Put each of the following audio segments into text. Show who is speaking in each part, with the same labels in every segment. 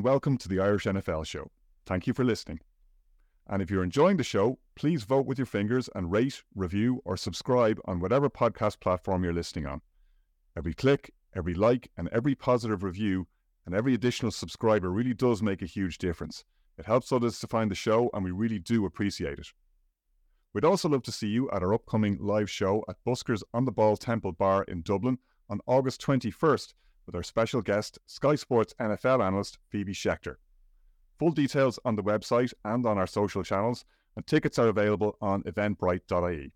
Speaker 1: And welcome to the Irish NFL Show. Thank you for listening. And if you're enjoying the show, please vote with your fingers and rate, review, or subscribe on whatever podcast platform you're listening on. Every click, every like, and every positive review and every additional subscriber really does make a huge difference. It helps others to find the show, and we really do appreciate it. We'd also love to see you at our upcoming live show at Buskers on the Ball Temple Bar in Dublin on August 21st with our special guest, Sky Sports NFL analyst Phoebe Schechter. Full details on the website and on our social channels, and tickets are available on eventbrite.ie.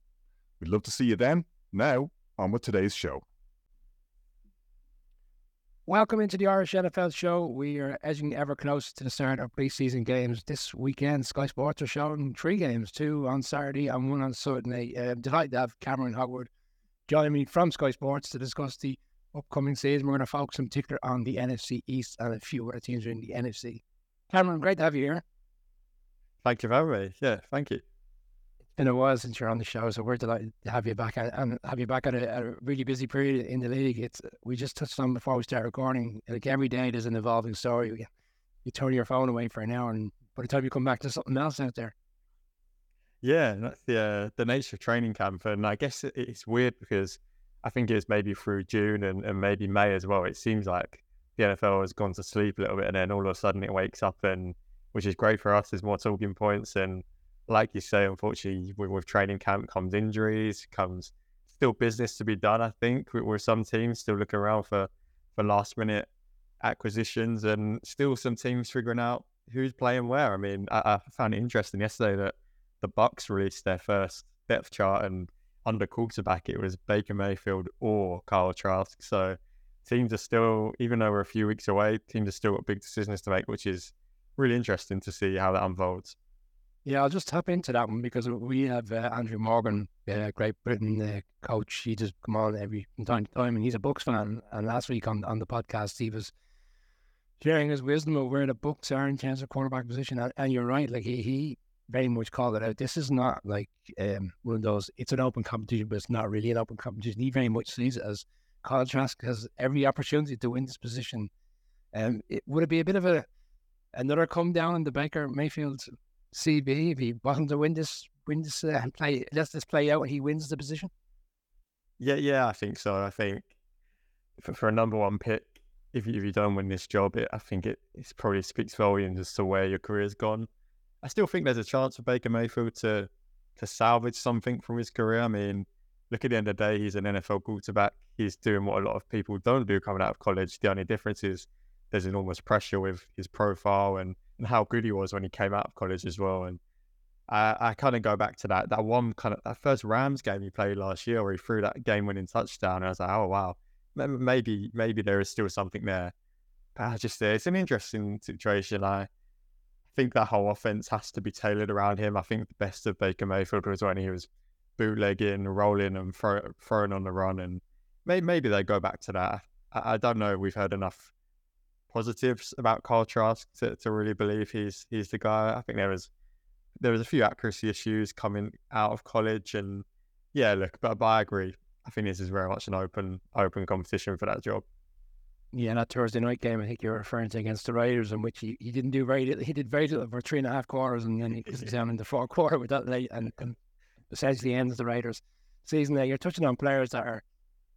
Speaker 1: We'd love to see you then. Now, on with today's show.
Speaker 2: Welcome into the Irish NFL show. We are edging ever closer to the start of preseason games. This weekend, Sky Sports are showing three games, two on Saturday and one on Sunday. Uh, delighted to have Cameron Hogwood joining me from Sky Sports to discuss the upcoming season. We're going to focus in particular on the NFC East and a few other teams in the NFC. Cameron, great to have you here.
Speaker 3: Thank you for having me. Yeah, thank you.
Speaker 2: It's been a while since you're on the show, so we're delighted to have you back and, have you back at a, a, really busy period in the league. It's we just touched on before we start recording. Like every day, there's an evolving story. You, you turn your phone away for an hour, and by the time you come back, there's something else out there.
Speaker 3: Yeah, that's the uh, the nature of training camp, and I guess it's weird because I think it's maybe through June and, and maybe May as well. It seems like the NFL has gone to sleep a little bit, and then all of a sudden it wakes up, and which is great for us. There's more talking points, and like you say, unfortunately, with, with training camp comes injuries, comes still business to be done. I think with, with some teams still looking around for for last minute acquisitions, and still some teams figuring out who's playing where. I mean, I, I found it interesting yesterday that the Bucs released their first depth chart, and under quarterback, it was Baker Mayfield or Kyle Trask. So teams are still, even though we're a few weeks away, teams have still got big decisions to make, which is really interesting to see how that unfolds.
Speaker 2: Yeah, I'll just tap into that one because we have uh, Andrew Morgan, uh, Great Britain uh, coach. He just come on every from time to time, and he's a Bucs fan. And last week on, on the podcast, he was sharing his wisdom of where the Bucs are in terms of quarterback position. And, and you're right, like he, he very much called it out. This is not like um, one of those. It's an open competition, but it's not really an open competition. He very much sees it as Kyle Trask has every opportunity to win this position. Um, it, would it be a bit of a another come down in the Baker Mayfield CB if he wasn't to win this win this uh, play? Let's this play out and he wins the position.
Speaker 3: Yeah, yeah, I think so. I think for, for a number one pick, if you, if you don't win this job, it, I think it, it probably speaks volumes as to where your career's gone. I still think there's a chance for Baker Mayfield to to salvage something from his career. I mean, look at the end of the day, he's an NFL quarterback. He's doing what a lot of people don't do coming out of college. The only difference is there's enormous pressure with his profile and, and how good he was when he came out of college as well. And I, I kind of go back to that that one kind of that first Rams game he played last year where he threw that game winning touchdown. And I was like, oh wow, maybe maybe there is still something there. But I just it's an interesting situation. I think that whole offense has to be tailored around him. I think the best of Baker Mayfield was when he was bootlegging, rolling, and throw, throwing on the run. And maybe, maybe they go back to that. I, I, don't know. We've heard enough positives about Kyle Trask to, to really believe he's he's the guy. I think there was there was a few accuracy issues coming out of college, and yeah, look, but, but I agree. I think this is very much an open open competition for that job.
Speaker 2: Yeah, that Thursday night game, I think you're referring to against the Raiders, in which he, he didn't do very little. He did very little for three and a half quarters, and then he was down in the fourth quarter with that late, and, and essentially ends the Raiders' season. There, you're touching on players that are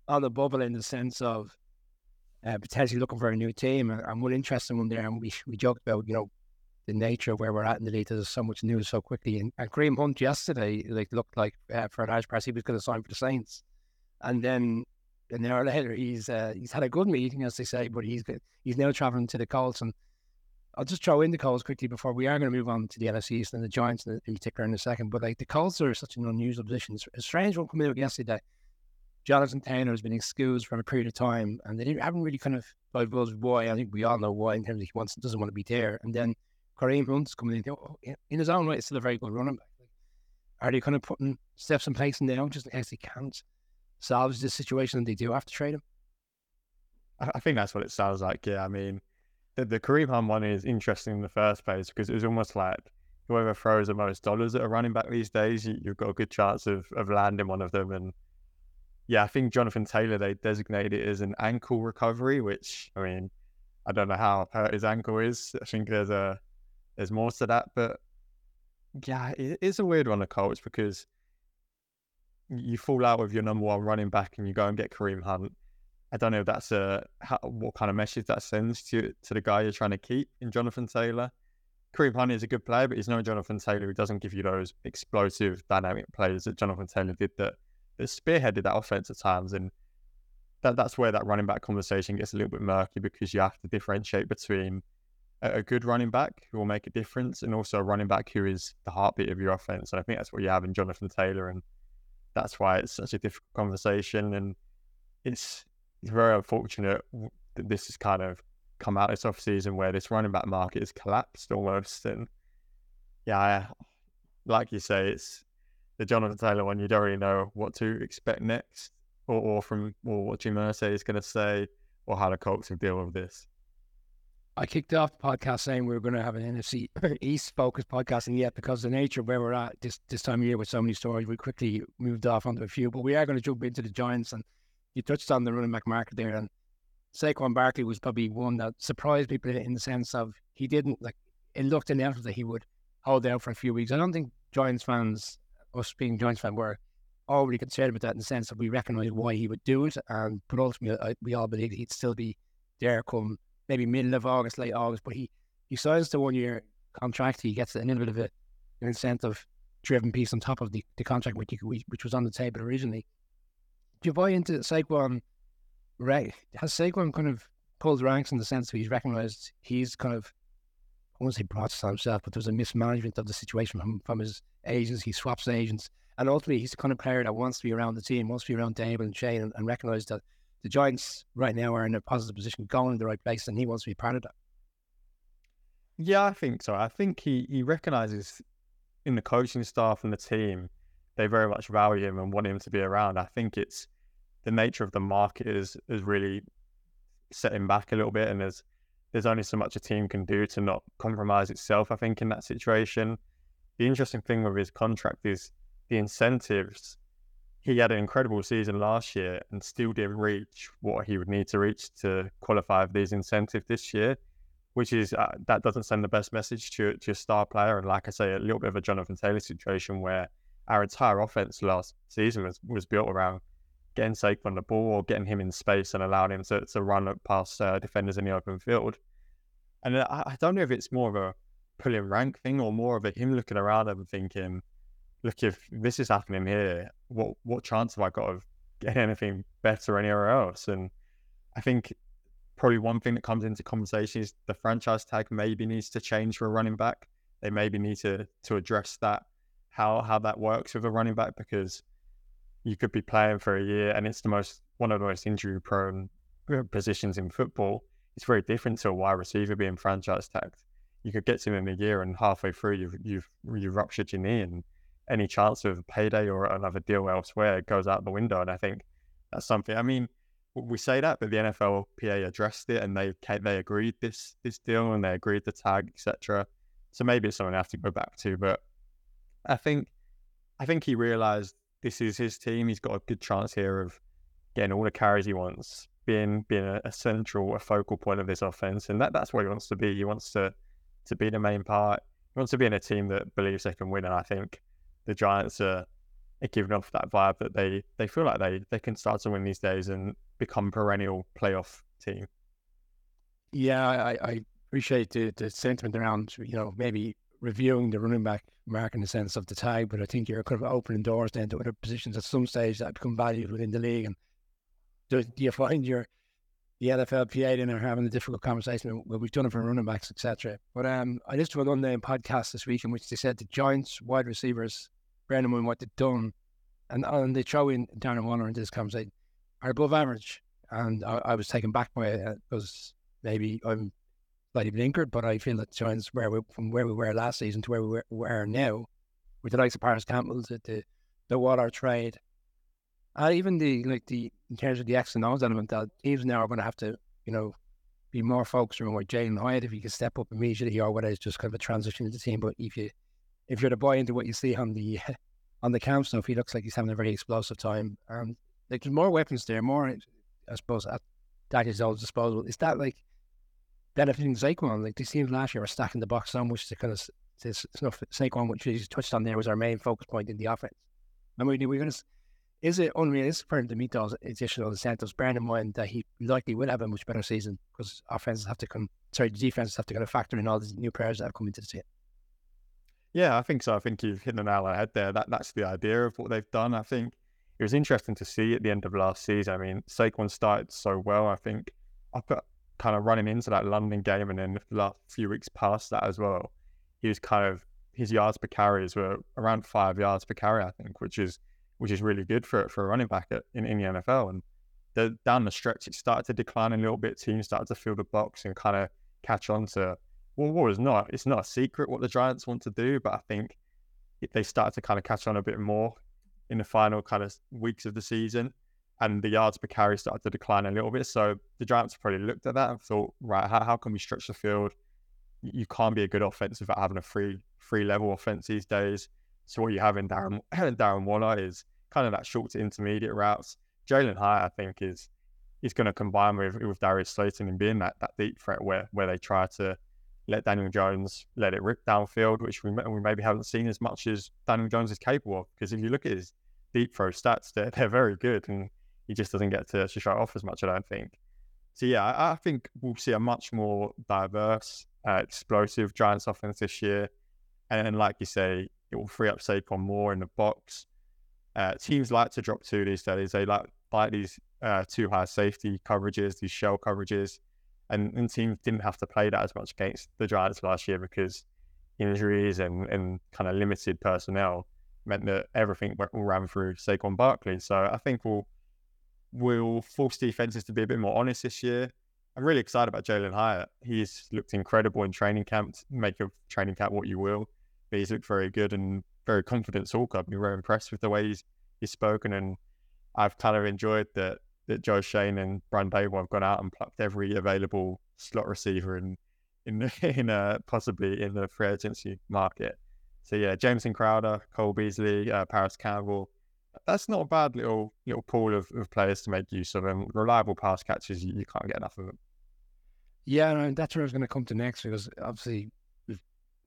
Speaker 2: on the bubble in the sense of uh, potentially looking for a new team, and, and one interesting one there. And we we joked about you know the nature of where we're at in the league. There's so much news so quickly, and, and Kareem Hunt yesterday like looked like uh, for a large part he was going to sign for the Saints, and then an hour later, he's uh, he's had a good meeting, as they say, but he's he's now traveling to the Colts. And I'll just throw in the Colts quickly before we are going to move on to the NFC and the Giants in particular in a second. But like the Colts are such an unusual position. It's a strange one coming out yesterday. Jonathan Taylor has been excused for a period of time, and they haven't really kind of divulged why. I think we all know why in terms of he wants doesn't want to be there. And then Kareem Hunt's coming in. Oh, in his own right, it's still a very good running back. Are they kind of putting steps in place now just in case he can't? Salvage the situation and they do have to trade him?
Speaker 3: I think that's what it sounds like. Yeah, I mean, the, the Kareem Hunt one is interesting in the first place because it was almost like whoever throws the most dollars at a running back these days, you, have got a good chance of, of landing one of them. And yeah, I think Jonathan Taylor, they designated it as an ankle recovery, which, I mean, I don't know how hurt his ankle is. I think there's a there's more to that, but yeah, it is a weird one, the Colts, because you fall out with your number one running back and you go and get Kareem Hunt. I don't know if that's a how, what kind of message that sends to to the guy you're trying to keep in Jonathan Taylor. Kareem Hunt is a good player, but he's no Jonathan Taylor who doesn't give you those explosive, dynamic plays that Jonathan Taylor did that, that spearheaded that offense at times. And that that's where that running back conversation gets a little bit murky because you have to differentiate between a, a good running back who will make a difference and also a running back who is the heartbeat of your offense. And I think that's what you have in Jonathan Taylor, and that's why it's such a difficult conversation. And it's it's very unfortunate that this has kind of come out this off season where this running back market has collapsed almost. And yeah, like you say, it's the Jonathan Taylor one. You don't really know what to expect next or, or from or what Jim Irsay is going to say, or how the Colts will deal with this.
Speaker 2: I kicked off the podcast saying we were going to have an NFC East focused podcast, and yet because the nature of where we're at this this time of year with so many stories, we quickly moved off onto a few. But we are going to jump into the Giants, and you touched on the running back market there, and Saquon Barkley was probably one that surprised people in the sense of he didn't like it looked inevitable that he would hold out for a few weeks. I don't think Giants fans, us being Giants fans, were already concerned about that in the sense that we recognised why he would do it, and but ultimately I, we all believed he'd still be there come maybe middle of August, late August. But he he signs the one year contract. He gets a little bit of a, an incentive driven piece on top of the, the contract which, he, which was on the table originally. Do you buy into Saquon? Right, has Saquon kind of pulled ranks in the sense that he's recognised he's kind of I won't say brought to himself, but there's a mismanagement of the situation from, from his agents. He swaps agents. And ultimately, he's the kind of player that wants to be around the team, wants to be around David and Schoen, and, and recognise that the Giants right now are in a positive position, going in the right place, and he wants to be part of that.
Speaker 3: Yeah, I think so. I think he, he recognises in the coaching staff and the team, they very much value him and want him to be around. I think it's the nature of the market is is really setting back a little bit, and there's there's only so much a team can do to not compromise itself. I think in that situation, the interesting thing with his contract is the incentives, he had an incredible season last year and still didn't reach what he would need to reach to qualify for these incentives this year, which is uh, that doesn't send the best message to, to your star player. And like I say, a little bit of a Jonathan Taylor situation where our entire offense last season was, was built around getting Saquon the ball or getting him in space and allowing him to, to run past uh, defenders in the open field. And I, I don't know if it's more of a pulling rank thing or more of a him looking around and thinking, look, if this is happening here, what what chance have I got of getting anything better anywhere else? And I think probably one thing that comes into conversation is the franchise tag maybe needs to change for a running back. They maybe need to to address that how how that works with a running back because you could be playing for a year and it's the most one of the most injury prone uh, positions in football. It's very different to a wide receiver being franchise tagged. You could get to him in a year and halfway through you've you've you've ruptured your knee and any chance of a payday or another deal elsewhere goes out the window. And I think that's something. I mean, we say that, but the NFLPA addressed it and they they agreed this this deal and they agreed the tag, etc. So maybe it's something I have to go back to. But I think I think he realised this is his team. He's got a good chance here of getting all the carries he wants, being being a, a central, a focal point of this offense, and that that's what he wants to be. He wants to to be the main part. He wants to be in a team that believes they can win, and I think the Giants are, are giving off that vibe that they, they feel like they, they can start to win these days and become perennial playoff team.
Speaker 2: Yeah, I, I appreciate the, the sentiment around, you know, maybe reviewing the running back mark in the sense of the tag, but I think you're kind of opening doors then to other positions at some stage that become valued within the league. And do, do you find your the NFLPA then are having a difficult conversation? Well, we've done it for running backs, etc. But um, I listened to an unnamed podcast this week in which they said the Giants wide receivers in what they've done, and, and they throw in Darren Waller into this conversation, are above average. And I, I was taken back by it uh, because maybe I'm slightly blinkered, but I feel that Giants, where we, from where we were last season to where we were now, with the likes of Parris Campbell, the, the, the Waller trade, and even the like the in terms of the X and O's element that teams now are going to have to, you know, be more focused on where Jalen Hyatt if he can step up immediately or whether it's just kind of a transition in the team. But if you if you're to buy into what you see on the on the camp stuff, he looks like he's having a very explosive time. And like there's more weapons there, more I suppose at Daniel's disposal. Is that like benefiting Saquon. Like these teams last year were stacking the box so much to kind of this stuff. Saquon, which you touched on there, was our main focus point in the offense. And we we're going to. Is it unrealistic for him to meet those additional incentives, bearing in mind that he likely will have a much better season because offenses have to come, sorry, the defenses have to kind of factor in all these new players that have come into the team.
Speaker 3: Yeah, I think so. I think you've hit the nail on the head there. That that's the idea of what they've done. I think it was interesting to see at the end of last season. I mean, Saquon started so well. I think I put kind of running into that London game and then the last few weeks past that as well. He was kind of his yards per carries were around five yards per carry, I think, which is which is really good for for a running back at, in, in the NFL. And the, down the stretch, it started to decline a little bit. Teams started to fill the box and kind of catch on to well, what was not. It's not a secret what the Giants want to do, but I think they started to kind of catch on a bit more in the final kind of weeks of the season, and the yards per carry started to decline a little bit. So the Giants probably looked at that and thought, right, how, how can we stretch the field? You can't be a good offense without having a free free level offense these days. So what you have in Darren Darren Waller is kind of that short to intermediate routes. Jalen Hyatt, I think, is is going to combine with with Darius Slayton and being that that deep threat where where they try to let Daniel Jones let it rip downfield, which we, we maybe haven't seen as much as Daniel Jones is capable of. Because if you look at his deep throw stats, they're, they're very good, and he just doesn't get to, to show off as much, I don't think. So, yeah, I, I think we'll see a much more diverse, uh, explosive Giants offense this year. And then, like you say, it will free up Saquon more in the box. Uh, teams like to drop two these days. They like, like these uh, two high safety coverages, these shell coverages and, and teams didn't have to play that as much against the Giants last year because injuries and, and kind of limited personnel meant that everything went, all ran through Saquon Barkley. So I think we'll we'll force defenses to be a bit more honest this year. I'm really excited about Jalen Hyatt. He's looked incredible in training camp. Make of training camp what you will, but he's looked very good and very confident talker. I've been very impressed with the way he's he's spoken, and I've kind of enjoyed that that Joe Schoen and Brian Daboll have gone out and plucked every available slot receiver in in in uh, possibly in the free agency market. So yeah, Jameson Crowder, Cole Beasley, uh, Parris Campbell. That's not a bad little little pool of, of players to make use of, and reliable pass catches. You, you can't get enough of them.
Speaker 2: Yeah, and that's where I was going to come to next because obviously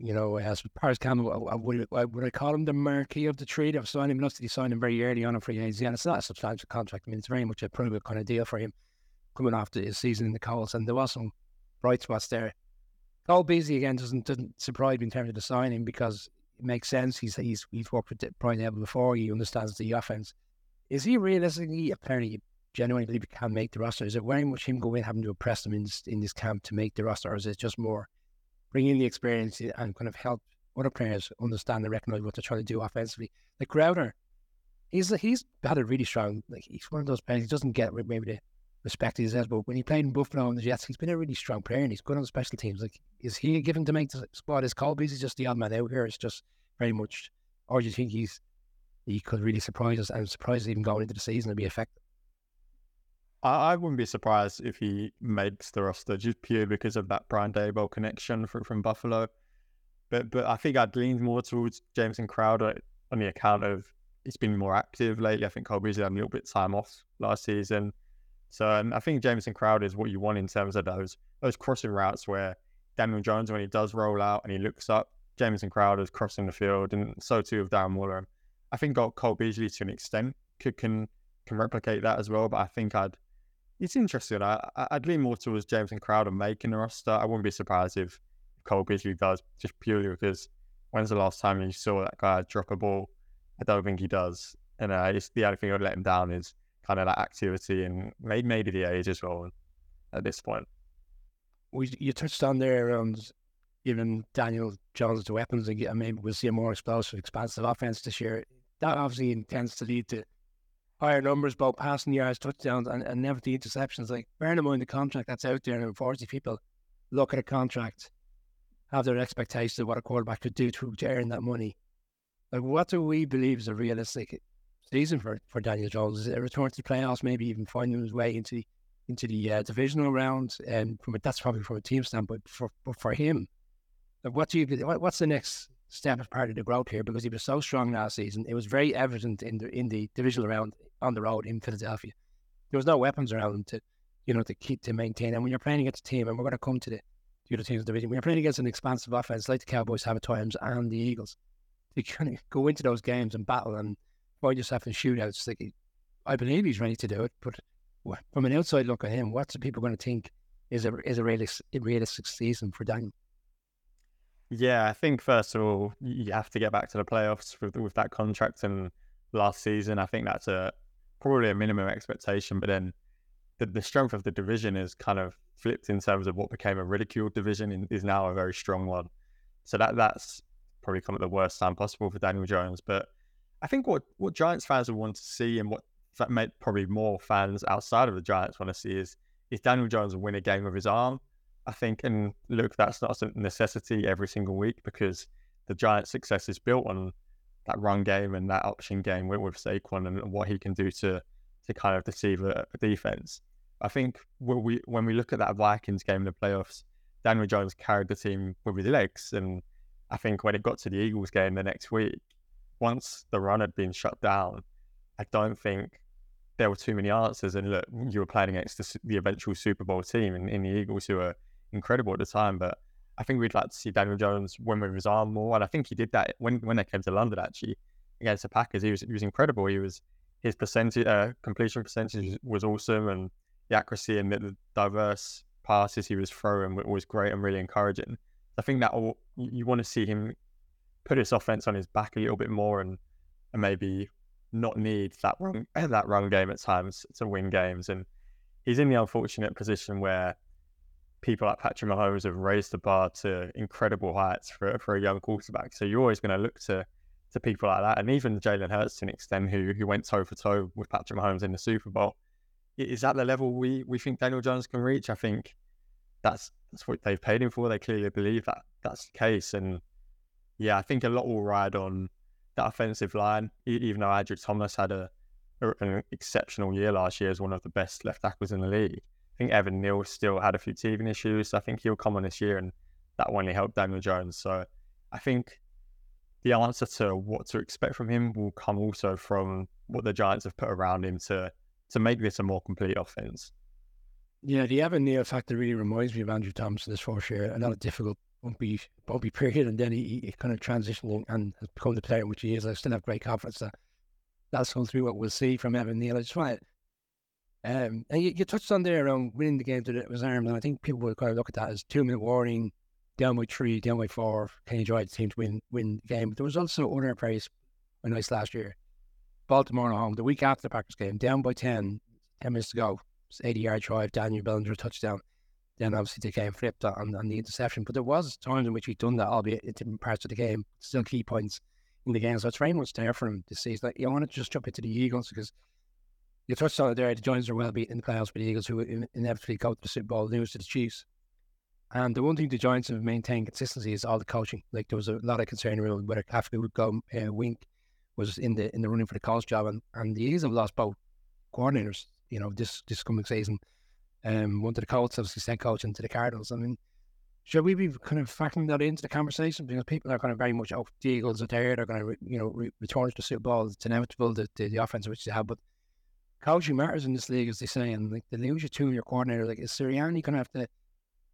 Speaker 2: you know, uh, as Parris Campbell, I, would, I, would I call him the marquee of the trade? I've signed him enough that he signed him very early on in free agency, and it's not a substantial contract. I mean, it's very much a private kind of deal for him coming after his season in the Colts, and there was some bright spots there. Cole Beasley again doesn't doesn't surprise me in terms of the signing because it makes sense. He's he's he's worked with Brian Daboll before. He understands the offense. Is he realistically apparently genuinely believe he can make the roster? Is it very much him going having to impress them in this, in this camp to make the roster, or is it just more bring in the experience and kind of help other players understand and recognize what they're trying to do offensively. Like Crowder, he's he's had a really strong. Like he's one of those players. He doesn't get maybe the respect he deserves, but when he played in Buffalo and the Jets, he's been a really strong player and he's good on special teams. Like, is he given to make the squad? Is Colby is just the odd man out here? It's just very much. Or do you think he's he could really surprise us and surprise us even going into the season and be effective?
Speaker 3: I, I wouldn't be surprised if he makes the roster just purely because of that Brian Daboll connection from, from Buffalo. But but I think I'd lean more towards Jameson Crowder on the account of he's been more active lately. I think Colby's had a little bit of time off last season. So um, I think Jameson Crowder is what you want in terms of those those crossing routes where Daniel Jones, when he does roll out and he looks up, Jameson Crowder's crossing the field, and so too of Darren Waller. I think Cole Beasley to an extent could, can can replicate that as well, but I think I'd it's interesting. I, I'd lean more towards Jameson Crowder making the roster. I wouldn't be surprised if Cole Beasley does, just purely because when's the last time you saw that guy drop a ball? I don't think he does. And uh, the only thing that would let him down is kind of that activity and maybe, maybe the age as well at this point.
Speaker 2: You touched on there around giving Daniel Jones the weapons and maybe we'll see a more explosive, expansive offense this year. That obviously intends to lead to higher numbers, both passing yards, touchdowns, and, and never the interceptions. Like, bearing in mind the contract that's out there, and unfortunately, people look at a contract, have their expectations of what a quarterback could do to, earn that money. Like, what do we believe is a realistic season for, for Daniel Jones? Is it a return to the playoffs, maybe even finding his way into the, into the uh, divisional round? And from a, that's probably from a team standpoint. but For but for him, like, what do you? What, what's the next step part of the growth here? Because he was so strong last season, it was very evident in the in the divisional round on the road in Philadelphia. There was no weapons around him to, you know, to keep to maintain. And when you're playing against a team, and we're going to come to the the other teams in the division. We're playing against an expansive offense like the Cowboys have at times and the Eagles. You kind of go into those games and battle and find yourself in shootouts. Like, I believe he's ready to do it, but from an outside look at him, what's the people going to think is a is a realistic, realistic season for Daniel?
Speaker 3: Yeah, I think first of all, you have to get back to the playoffs with with that contract and last season. I think that's a probably a minimum expectation, but then the, the strength of the division is kind of flipped in terms of what became a ridiculed division and is now a very strong one. So that that's probably come at the worst time possible for Daniel Jones. But I think what, what Giants fans will want to see and what that made probably more fans outside of the Giants want to see is is Daniel Jones win a game with his arm. I think, and look, that's not a necessity every single week because the Giants' success is built on that run game and that option game with, with Saquon and what he can do to to kind of deceive a, a defense. I think when we when we look at that Vikings game in the playoffs, Daniel Jones carried the team with his legs, and I think when it got to the Eagles game the next week, once the run had been shut down, I don't think there were too many answers. And look, you were playing against the, the eventual Super Bowl team in, in the Eagles, who were incredible at the time. But I think we'd like to see Daniel Jones win with his arm more, and I think he did that when when they came to London actually against the Packers. He was he was incredible. He was his percentage uh, completion percentage was awesome, and the accuracy and the, diverse passes he was throwing was great and really encouraging. I think that all, you want to see him put his offense on his back a little bit more and, and maybe not need that run that run game at times to win games. And he's in the unfortunate position where people like Patrick Mahomes have raised the bar to incredible heights for for a young quarterback. So you're always going to look to to people like that, and even Jalen Hurts to an extent, who who went toe for toe with Patrick Mahomes in the Super Bowl is that the level we we think Daniel Jones can reach? I think that's that's what they've paid him for. They clearly believe that that's the case, and yeah, I think a lot will ride on that offensive line. Even though Andrew Thomas had a, a an exceptional year last year as one of the best left tackles in the league, think Evan Neal still had a few teething issues. So I think he'll come on this year, and that only help Daniel Jones. So I think the answer to what to expect from him will come also from what the Giants have put around him to to make this a more complete offense.
Speaker 2: Yeah, the Evan Neal factor really reminds me of Andrew Thompson this first year. Another difficult bumpy bumpy period, and then he, he kind of transitioned and has become the player which he is. I still have great confidence that that's going through what we'll see from Evan Neal. I just want to, um, and you, you, touched on there around winning the game that the, his arm, and I think people will kind of look at that as two minute warning, down by three, down by four. Can you enjoy the team to win win the game? But there was also other praise when nice last year Baltimore at home, the week after the Packers game, down by 10, 10 minutes to go. 80 yard drive, Daniel Bellinger touchdown. Then obviously the game flipped on, on the interception. But there was times in which he'd done that, albeit in different parts of the game, still key points in the game. So it's very much there for him this season. Like, you want to just jump into the Eagles because you touched on it there. The Giants are well beaten in the playoffs, but the Eagles, who inevitably go to the Super Bowl, lose to the Chiefs. And the one thing the Giants have maintained consistency is all the coaching. Like there was a lot of concern around whether Kafka would go uh, Wink was in the in the running for the coach job, and, and the Eagles have lost both coordinators. You know, this this coming season, um, one to the Colts, obviously sent coach, to the Cardinals. I mean, should we be kind of factoring that into the conversation because people are kind of very much oh the Eagles are there, they're going to you know re- return to the Super Bowl. It's inevitable that the, the offense which they have, but coaching matters in this league, as they say, and like they lose you two your coordinator. Like is Sirianni going to have to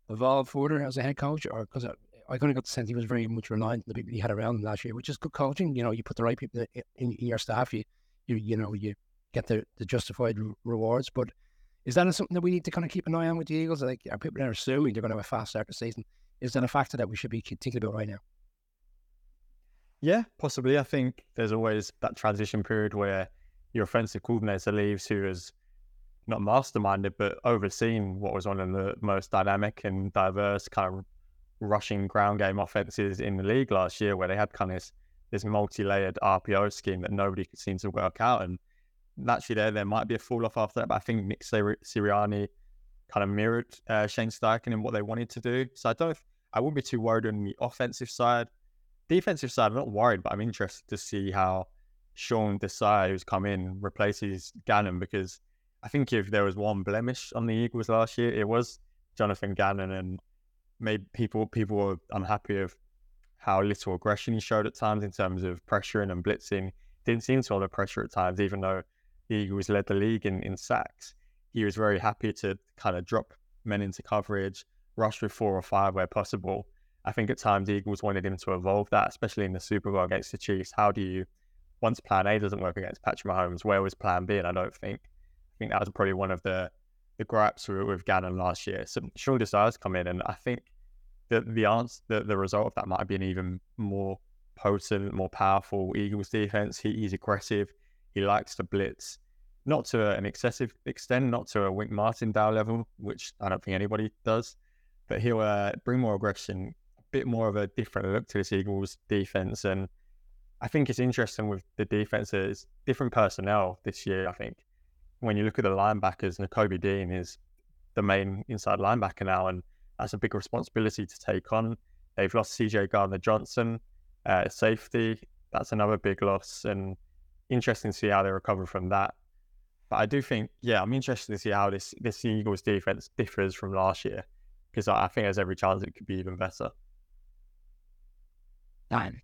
Speaker 2: evolve further as a head coach, or because I kind of got the sense he was very much reliant on the people he had around him last year, which is good coaching. You know, you put the right people in, in your staff, you, you, you know, you get the, the justified rewards. But is that something that we need to kind of keep an eye on with the Eagles? Like, are people that are assuming they're going to have a fast start to season? Is that a factor that we should be thinking about right now?
Speaker 3: Yeah, possibly. I think there's always that transition period where your offensive coordinator leaves who has not masterminded, but overseen what was one of the most dynamic and diverse kind of rushing ground game offenses in the league last year, where they had kind of this, this multi-layered RPO scheme that nobody could seem to work out. And naturally, there there might be a fall off after that, but I think Nick Sirianni kind of mirrored uh, Shane Steichen and what they wanted to do. So I don't, I wouldn't be too worried on the offensive side. Defensive side, I'm not worried, but I'm interested to see how Sean Desai, who's come in, replaces Gannon because I think if there was one blemish on the Eagles last year, it was Jonathan Gannon and maybe people people were unhappy of how little aggression he showed at times in terms of pressuring and blitzing. Didn't seem to under pressure at times, even though the Eagles led the league in, in sacks. He was very happy to kind of drop men into coverage, rush with four or five where possible. I think at times the Eagles wanted him to evolve that, especially in the Super Bowl against the Chiefs. How do you, once Plan A doesn't work against Patrick Mahomes, where was Plan B? And I don't think, I think that was probably one of the the gripes with, with Gannon last year. So Sean Desai's come in, and I think the the answer, the, the result of that might have been even more potent, more powerful Eagles defense. He, he's aggressive. He likes to blitz, not to an excessive extent, not to a Wink Martindale level, which I don't think anybody does, but he'll uh, bring more aggression, a bit more of a different look to this Eagles defense. And I think it's interesting with the defenses, different personnel this year. I think when you look at the linebackers, Nakobe Dean is the main inside linebacker now, and that's a big responsibility to take on. They've lost CJ Gardner Johnson, uh, safety. That's another big loss, and interesting to see how they recover from that. But I do think, yeah, I'm interested to see how this this Eagles defense differs from last year because I think there's every chance it could be even better.
Speaker 2: Nine.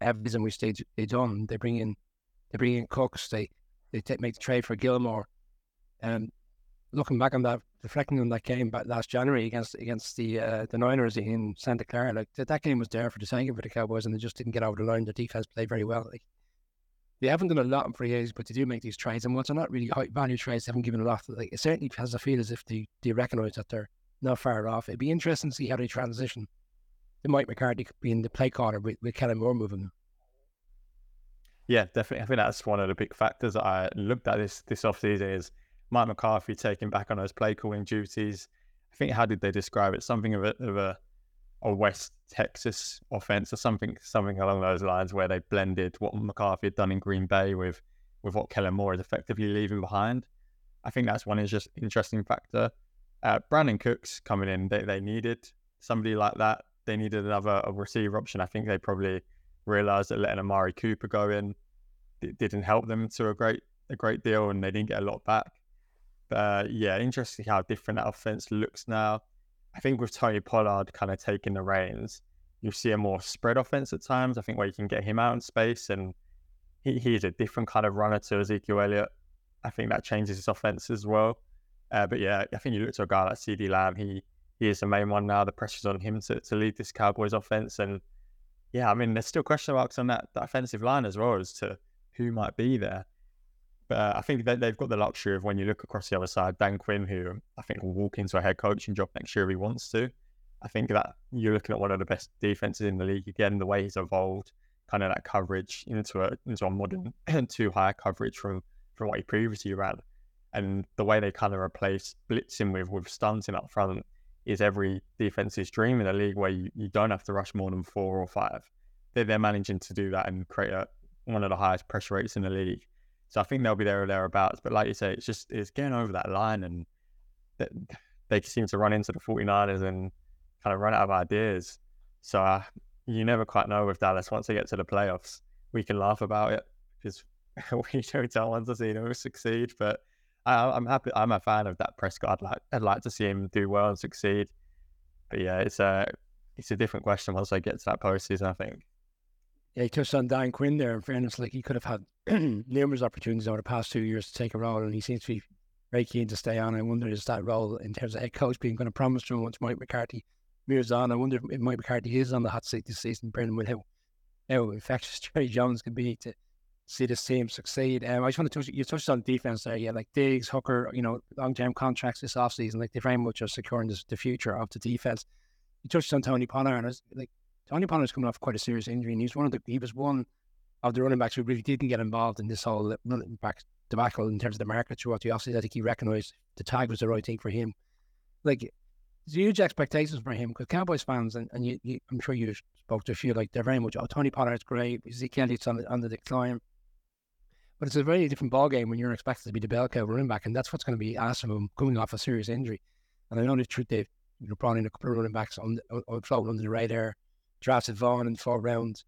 Speaker 2: Everything which they they done, they bring in they bring in Cooks, they they take, make the trade for Gilmore. And looking back on that, reflecting on that game back last January against against the uh, the Niners in Santa Clara, like that, that game was there for the taking for the Cowboys, and they just didn't get over the line. The defense played very well. Like they haven't done a lot in free agents, but they do make these trades. And once they're not really high value trades, they haven't given a lot. Like it certainly has a feel as if they, they recognise that they're not far off. It'd be interesting to see how they transition. The Mike McCarthy being the play caller with, with Kellen Moore moving.
Speaker 3: Yeah, definitely. I think that's one of the big factors that I looked at this this offseason is Mike McCarthy taking back on those play calling duties. I think how did they describe it? Something of a, of a a West Texas offense or something something along those lines where they blended what McCarthy had done in Green Bay with with what Kellen Moore is effectively leaving behind. I think that's one is just interesting factor. Uh, Brandin Cooks coming in, they, they needed somebody like that. They needed another receiver option. I think they probably realized that letting Amari Cooper go in didn't help them to a great a great deal, and they didn't get a lot back. But uh, yeah, interesting how different that offense looks now. I think with Tony Pollard kind of taking the reins, you see a more spread offense at times. I think where you can get him out in space and he, he's a different kind of runner to Ezekiel Elliott. I think that changes his offense as well. Uh, but yeah, I think you look to a guy like CeeDee Lamb, he he is the main one now. The pressure's on him to, to lead this Cowboys offense. And yeah, I mean, there's still question marks on that, that offensive line as well as to who might be there. I think that they've got the luxury of when you look across the other side, Dan Quinn, who I think will walk into a head coaching job next year if he wants to. I think that you're looking at one of the best defenses in the league again. The way he's evolved, kind of that coverage into a into a modern two high coverage from from what he previously ran, and the way they kind of replace blitzing with with stunting up front is every defense's dream in a league where you, you don't have to rush more than four or five. They're, they're managing to do that and create a, one of the highest pressure rates in the league. So I think they'll be there or thereabouts. But like you say, it's just it's getting over that line and that they seem to run into the 49ers and kind of run out of ideas. So uh, you never quite know with Dallas. Once they get to the playoffs, we can laugh about it because we don't want to see them succeed. But I, am happy. I'm a fan of Dak Prescott. I'd like, I'd like to see him do well and succeed. But yeah, it's a it's a different question once they get to that postseason. I think
Speaker 2: yeah, he touched on Dan Quinn there. In fairness, like he could have had numerous opportunities over the past two years to take a role, and he seems to be very keen to stay on. I wonder is that role in terms of head coach being going to promise to him once Mike McCarthy moves on. I wonder if Mike McCarthy is on the hot seat this season. Brendan, with how how infectious Jerry Jones can be to see this team succeed. Um, I just want to touch you touched on defense there, yeah, like Diggs, Hooker, you know, long term contracts this offseason, like they very much are securing this, the future of the defense. You touched on Tony Pollard, and like Tony Pollard's coming off quite a serious injury, and he's one of the he was one of the running backs who really didn't get involved in this whole uh, running back debacle in terms of the market throughout the offseason. I think he recognised the tag was the right thing for him. Like there's huge expectations for him because Cowboys fans and, and you, you, I'm sure you spoke to a few like they're very much oh Tony Pollard's great, Ezekiel Elliott's on the, on the decline. But it's a very different ballgame when you're expected to be the bell cow running back, and that's what's going to be asked of him coming off a serious injury. And I know the truth they've you know, brought in a couple of running backs on, on floating under the radar drafted Vaughn in four rounds.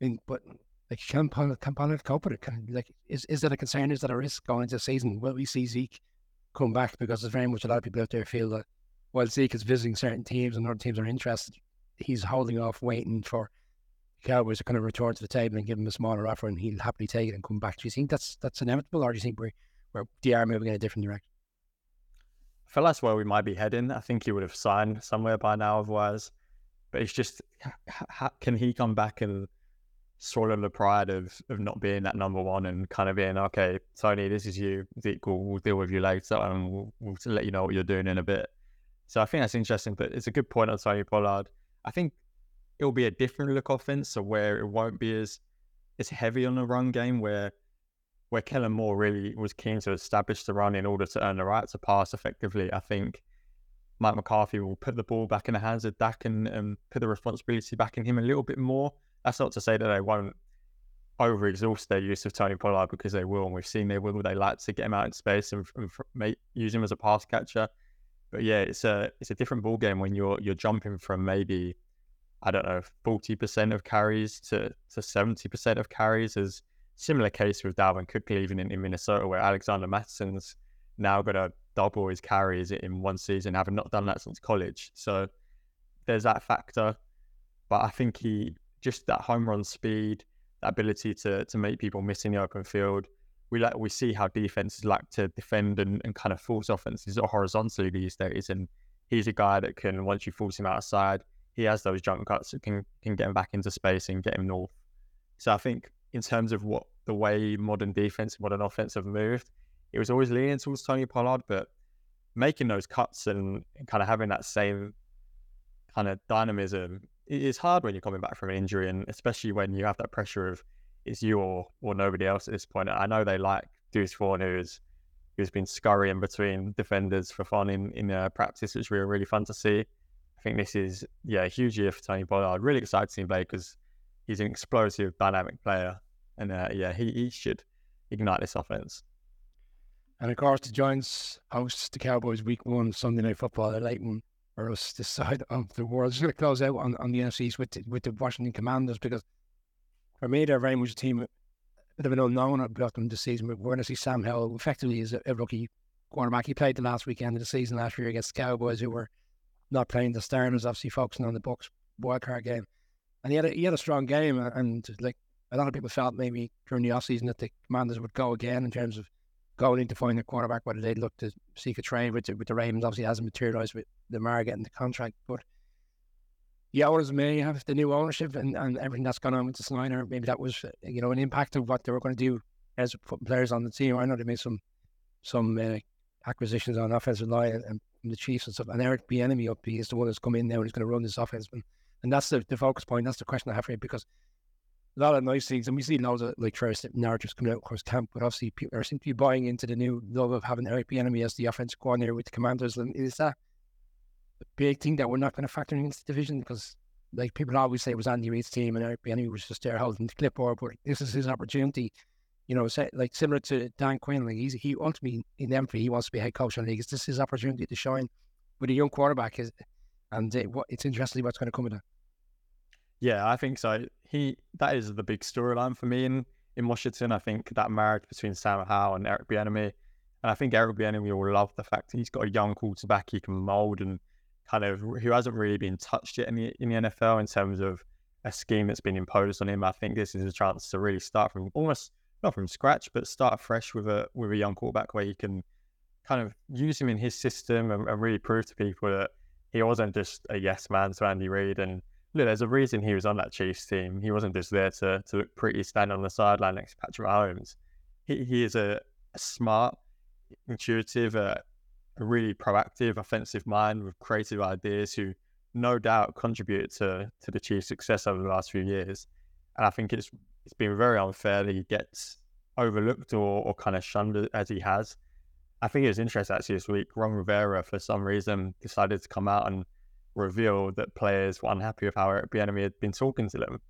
Speaker 2: I mean, but like can Pollard cope with it? Can like is is that a concern? Is that a risk going into the season? Will we see Zeke come back? Because there's very much a lot of people out there feel that while Zeke is visiting certain teams and other teams are interested, he's holding off, waiting for Cowboys to kind of return to the table and give him a smaller offer, and he'll happily take it and come back. Do you think that's that's inevitable, or do you think we're we're DR moving in a different direction?
Speaker 3: I feel that's where we might be heading. I think he would have signed somewhere by now, otherwise. But it's just, can he come back and swallow the pride of of not being that number one and kind of being okay, Tony, this is you. We'll, we'll deal with you later, and we'll, we'll let you know what you're doing in a bit. So I think that's interesting. But it's a good point on Tony Pollard. I think it'll be a different look offense, so where it won't be as as heavy on the run game, where where Kellen Moore really was keen to establish the run in order to earn the right to pass effectively. I think Mike McCarthy will put the ball back in the hands of Dak and, put the responsibility back in him a little bit more. That's not to say that they won't overexhaust their use of Tony Pollard because they will, and we've seen they will. They like to get him out in space and, and make, use him as a pass catcher. But yeah, it's a it's a different ball game when you're you're jumping from maybe I don't know forty percent of carries to to seventy percent of carries. As similar case with Dalvin Cook leaving in, in Minnesota, where Alexander Mattison's now got to double his carries it in one season, having not done that since college. So there's that factor. But I think he just that home run speed, that ability to to make people miss in the open field, we like we see how defenses like to defend and, and kind of force offenses horizontally these days. And he's a guy that can once you force him outside, he has those jump cuts that can can get him back into space and get him north. So I think in terms of what the way modern defense, modern offense have moved, it was always leaning towards Tony Pollard, but making those cuts and, kind of having that same kind of dynamism is hard when you're coming back from an injury, and especially when you have that pressure of it's you or or nobody else at this point. I know they like Deuce Vaughn, who's who's been scurrying between defenders for fun in in uh, practice, which were really fun to see. I think this is yeah a huge year for Tony Pollard. Really excited to see him play because he's an explosive, dynamic player, and uh, yeah, he he should ignite this offense.
Speaker 2: And of course, the Giants host the Cowboys week one Sunday night football at Leighton or us this side of the world. Just going to close out on, on the NFCs with the, with the Washington Commanders because for me, they're very much a team, a bit of an unknown about them this season. We're going to see Sam Howell effectively is a, a rookie quarterback. He played the last weekend of the season last year against the Cowboys, who were not playing the starters, obviously focusing on the Bucs wildcard game. And he had a, he had a strong game, and like a lot of people felt maybe during the offseason that the Commanders would go again in terms of going to find a quarterback, whether they'd look to seek a trade with the, with the Ravens. Obviously, hasn't materialised with the Lamar getting the contract, but the owners may have the new ownership and, and everything that's gone on with the Snyder. Maybe that was you know an impact of what they were going to do as putting players on the team. I know they made some some uh, acquisitions on offensive line and, and the Chiefs and stuff. And Eric Bieniemy up, is the one that's come in now and he's going to run this offense. And, and that's the, the focus point. That's the question I have for you because a lot of nice things, and we see loads of like first narratives coming out across camp, but obviously people are seem to be buying into the new love of having Eric Bieniemy as the offensive coordinator with the Commanders. And is that a big thing that we're not going to factor into the division because like people always say it was Andy Reid's team and Eric Bieniemy was just there holding the clipboard, but this is his opportunity. You know, like similar to Dan Quinn, like he's he ultimately in Denver, he wants to be head coach in the league. It's just his opportunity to shine with a young quarterback. Is and it, what it's interesting what's going to come of that.
Speaker 3: Yeah, I think so. He that is the big storyline for me in in Washington. I think that marriage between Sam Howell and Eric Bieniemy, and I think Eric Bieniemy will love the fact that he's got a young quarterback he can mold and kind of who hasn't really been touched yet in the in the NFL in terms of a scheme that's been imposed on him. I think this is a chance to really start from almost not from scratch, but start fresh with a with a young quarterback where he can kind of use him in his system and, and really prove to people that he wasn't just a yes man to Andy Reid. And look, there's a reason he was on that Chiefs team. He wasn't just there to to look pretty, stand on the sideline next to Patrick Mahomes. He he is a, a smart, intuitive, uh, a really proactive offensive mind with creative ideas who no doubt contributed to to the Chiefs' success over the last few years. And I think it's it's been very unfair that he gets overlooked or, or kind of shunned as he has. I think it was interesting actually this week. Ron Rivera, for some reason, decided to come out and reveal that players were unhappy with how Eric Bieniemy had been talking to them.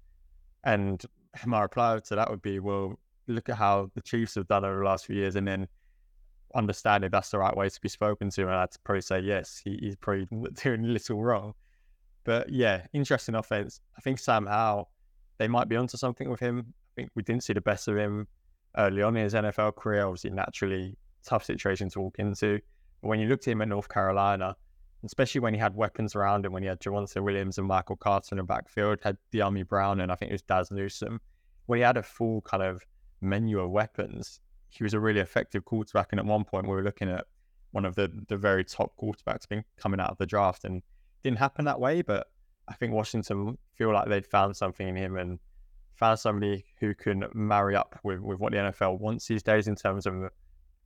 Speaker 3: And my reply to that would be, well, look at how the Chiefs have done over the last few years, and then understand if that's the right way to be spoken to. And I'd probably say yes, he, he's probably doing a little wrong. But yeah, interesting offense. I think Sam Howell, they might be onto something with him. I think we didn't see the best of him early on in his NFL career. Obviously, naturally tough situation to walk into. But when you looked at him at North Carolina, especially when he had weapons around him, when he had Javonte Williams and Michael Carter in the backfield, had Dyami Brown and I think it was Dazz Newsome, when he had a full kind of menu of weapons, he was a really effective quarterback. And at one point, we were looking at one of the, the very top quarterbacks being coming out of the draft. And didn't happen that way, but I think Washington feel like they'd found something in him and found somebody who can marry up with, with what the NFL wants these days in terms of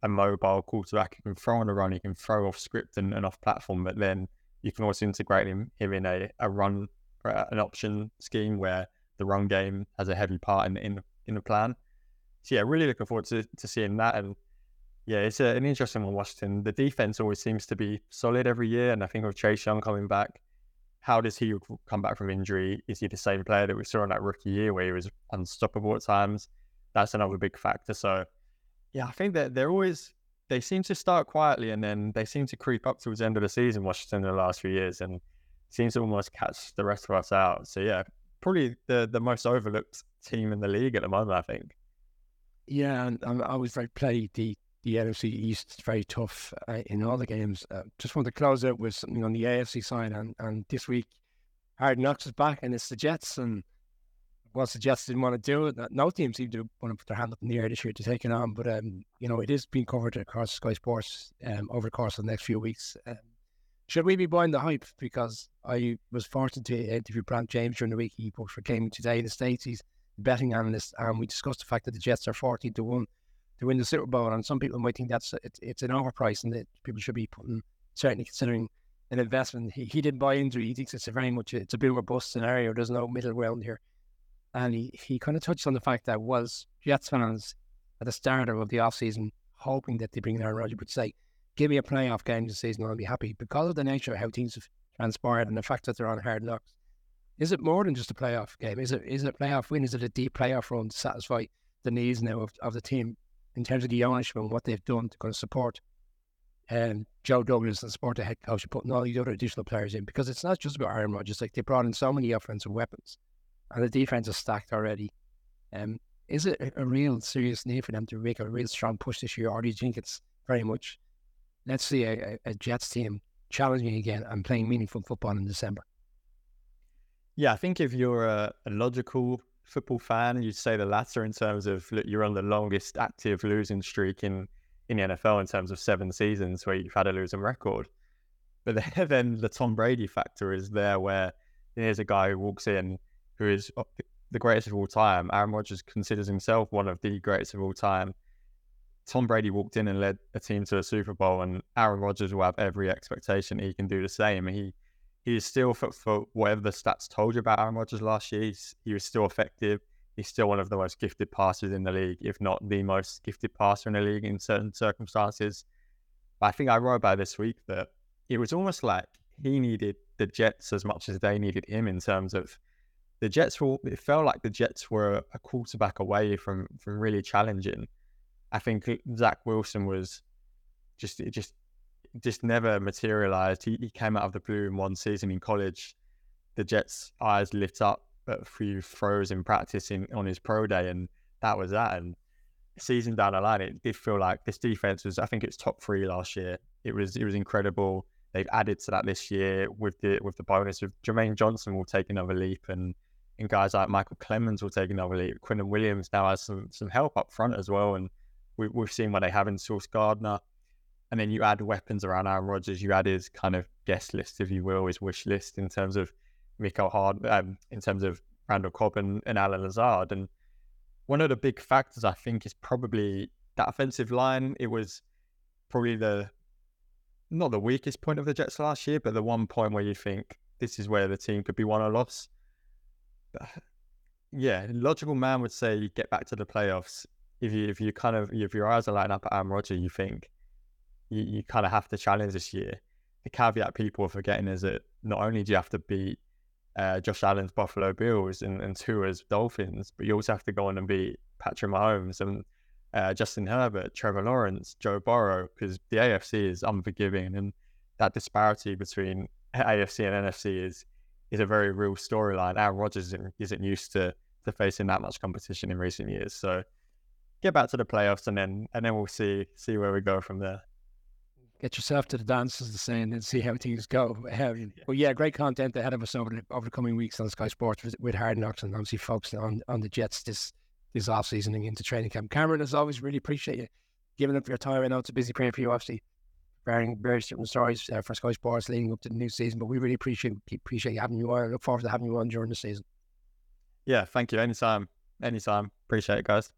Speaker 3: a mobile quarterback who can throw on a run, he can throw off script and, and off platform, but then you can also integrate him, him in a, a run, uh, an option scheme where the run game has a heavy part in in, in the plan. So yeah, really looking forward to, to seeing that. And yeah, it's a, an interesting one, Washington. The defense always seems to be solid every year, and I think with Chase Young coming back, how does he come back from injury? Is he the same player that we saw in that rookie year where he was unstoppable at times? That's another big factor. So yeah, I think that they're always they seem to start quietly and then they seem to creep up towards the end of the season, Washington in the last few years, and seems to almost catch the rest of us out. So yeah, probably the the most overlooked team in the league at the moment, I think.
Speaker 2: Yeah, and I was very played the the NFC East very tough uh, in all the games. Uh, just want to close out with something on the AFC side, and and this week Hard Knocks is back, and it's the Jets, and the Jets didn't want to do it, no team seemed to want to put their hand up in the air this year to take it on. But um, you know, it is being covered across Sky Sports um, over the course of the next few weeks. Um, should we be buying the hype? Because I was fortunate to interview Brant James during the week. He works for Gaming Today in the States. He's a betting analyst, and we discussed the fact that the Jets are 14 to 1 to win the Super Bowl. And some people might think that's it's, it's an overprice and that people should be putting, certainly considering an investment. He, he didn't buy into it. He thinks it's a very much, it's a boom or bust scenario. There's no middle ground here. And he, he kind of touched on the fact that was Jets fans at the start of the offseason hoping that they bring in Aaron Rodgers would say, give me a playoff game this season, I'll be happy. Because of the nature of how things have transpired and the fact that they're on hard knocks, is it more than just a playoff game? Is it is it a playoff win? Is it a deep playoff run to satisfy the needs now of, of the team in terms of the ownership and what they've done to kind of support um, Joe Douglas and support the head coach and putting all these other additional players in? Because it's not just about Aaron Rodgers. Like they brought in so many offensive weapons and the defense is stacked already. Um, is it a, real serious need for them to make a real strong push this year, or do you think it's very much let's see a, a Jets team challenging again and playing meaningful football in December?
Speaker 3: Yeah, I think if you're a, a logical football fan, you'd say the latter in terms of you're on the longest active losing streak in, in the NFL in terms of seven seasons where you've had a losing record. But then the Tom Brady factor is there where here's a guy who walks in who is uh, the greatest of all time. Aaron Rodgers considers himself one of the greatest of all time. Tom Brady walked in and led a team to a Super Bowl, and Aaron Rodgers will have every expectation he can do the same. He he is still for, for whatever the stats told you about Aaron Rodgers last year. he was still effective. He's still one of the most gifted passers in the league, if not the most gifted passer in the league in certain circumstances. But I think I wrote about this week that it was almost like he needed the Jets as much as they needed him in terms of the Jets were. It felt like the Jets were a quarterback away from from really challenging. I think uh, Zach Wilson was just it just just never materialized. He, he came out of the blue in one season in college. The Jets' eyes lit up at a few throws in practice in, on his pro day, and that was that. And season down the line, it did feel like this defense was. I think it's top three last year. It was it was incredible. They've added to that this year with the with the bonus of Jermaine Johnson will take another leap, and and guys like Michael Clemons will take another leap. Quinnen Williams now has some some help up front as well, and we, we've seen what they have in Sauce Gardner and then you add weapons around Aaron Rodgers. You add his kind of guest list, if you will, his wish list in terms of Mecole Hard, um, in terms of Randall Cobb and, and Allen Lazard. And one of the big factors, I think, is probably that offensive line. It was probably the not the weakest point of the Jets last year, but the one point where you think this is where the team could be won or lost. Yeah, logical man would say you get back to the playoffs. If you if you kind of if your eyes are lighting up at Aaron Rodgers, you think you, you kind of have to challenge this year. The caveat people are forgetting is that not only do you have to beat uh, Josh Allen's Buffalo Bills and, and Tua's Dolphins, but you also have to go on and beat Patrick Mahomes and uh, Justin Herbert, Trevor Lawrence, Joe Burrow, because the AFC is unforgiving, and that disparity between AFC and NFC is is a very real storyline. Aaron Rodgers isn't, isn't used to to facing that much competition in recent years. So get back to the playoffs, and then and then we'll see see where we go from there.
Speaker 2: Get yourself to the dance, as the saying, and see how things go. Um, but yeah, great content ahead of us over the over the coming weeks on Sky Sports with, with Hard Knocks, and obviously focusing on on the Jets this this off season and into training camp. Cameron, as always, really appreciate you giving up your time. I know it's a busy period for you, obviously, preparing various different stories uh, for Sky Sports leading up to the new season. But we really appreciate appreciate you having you on. I look forward to having you on during the season.
Speaker 3: Yeah, thank you. Anytime, anytime. Appreciate it, guys.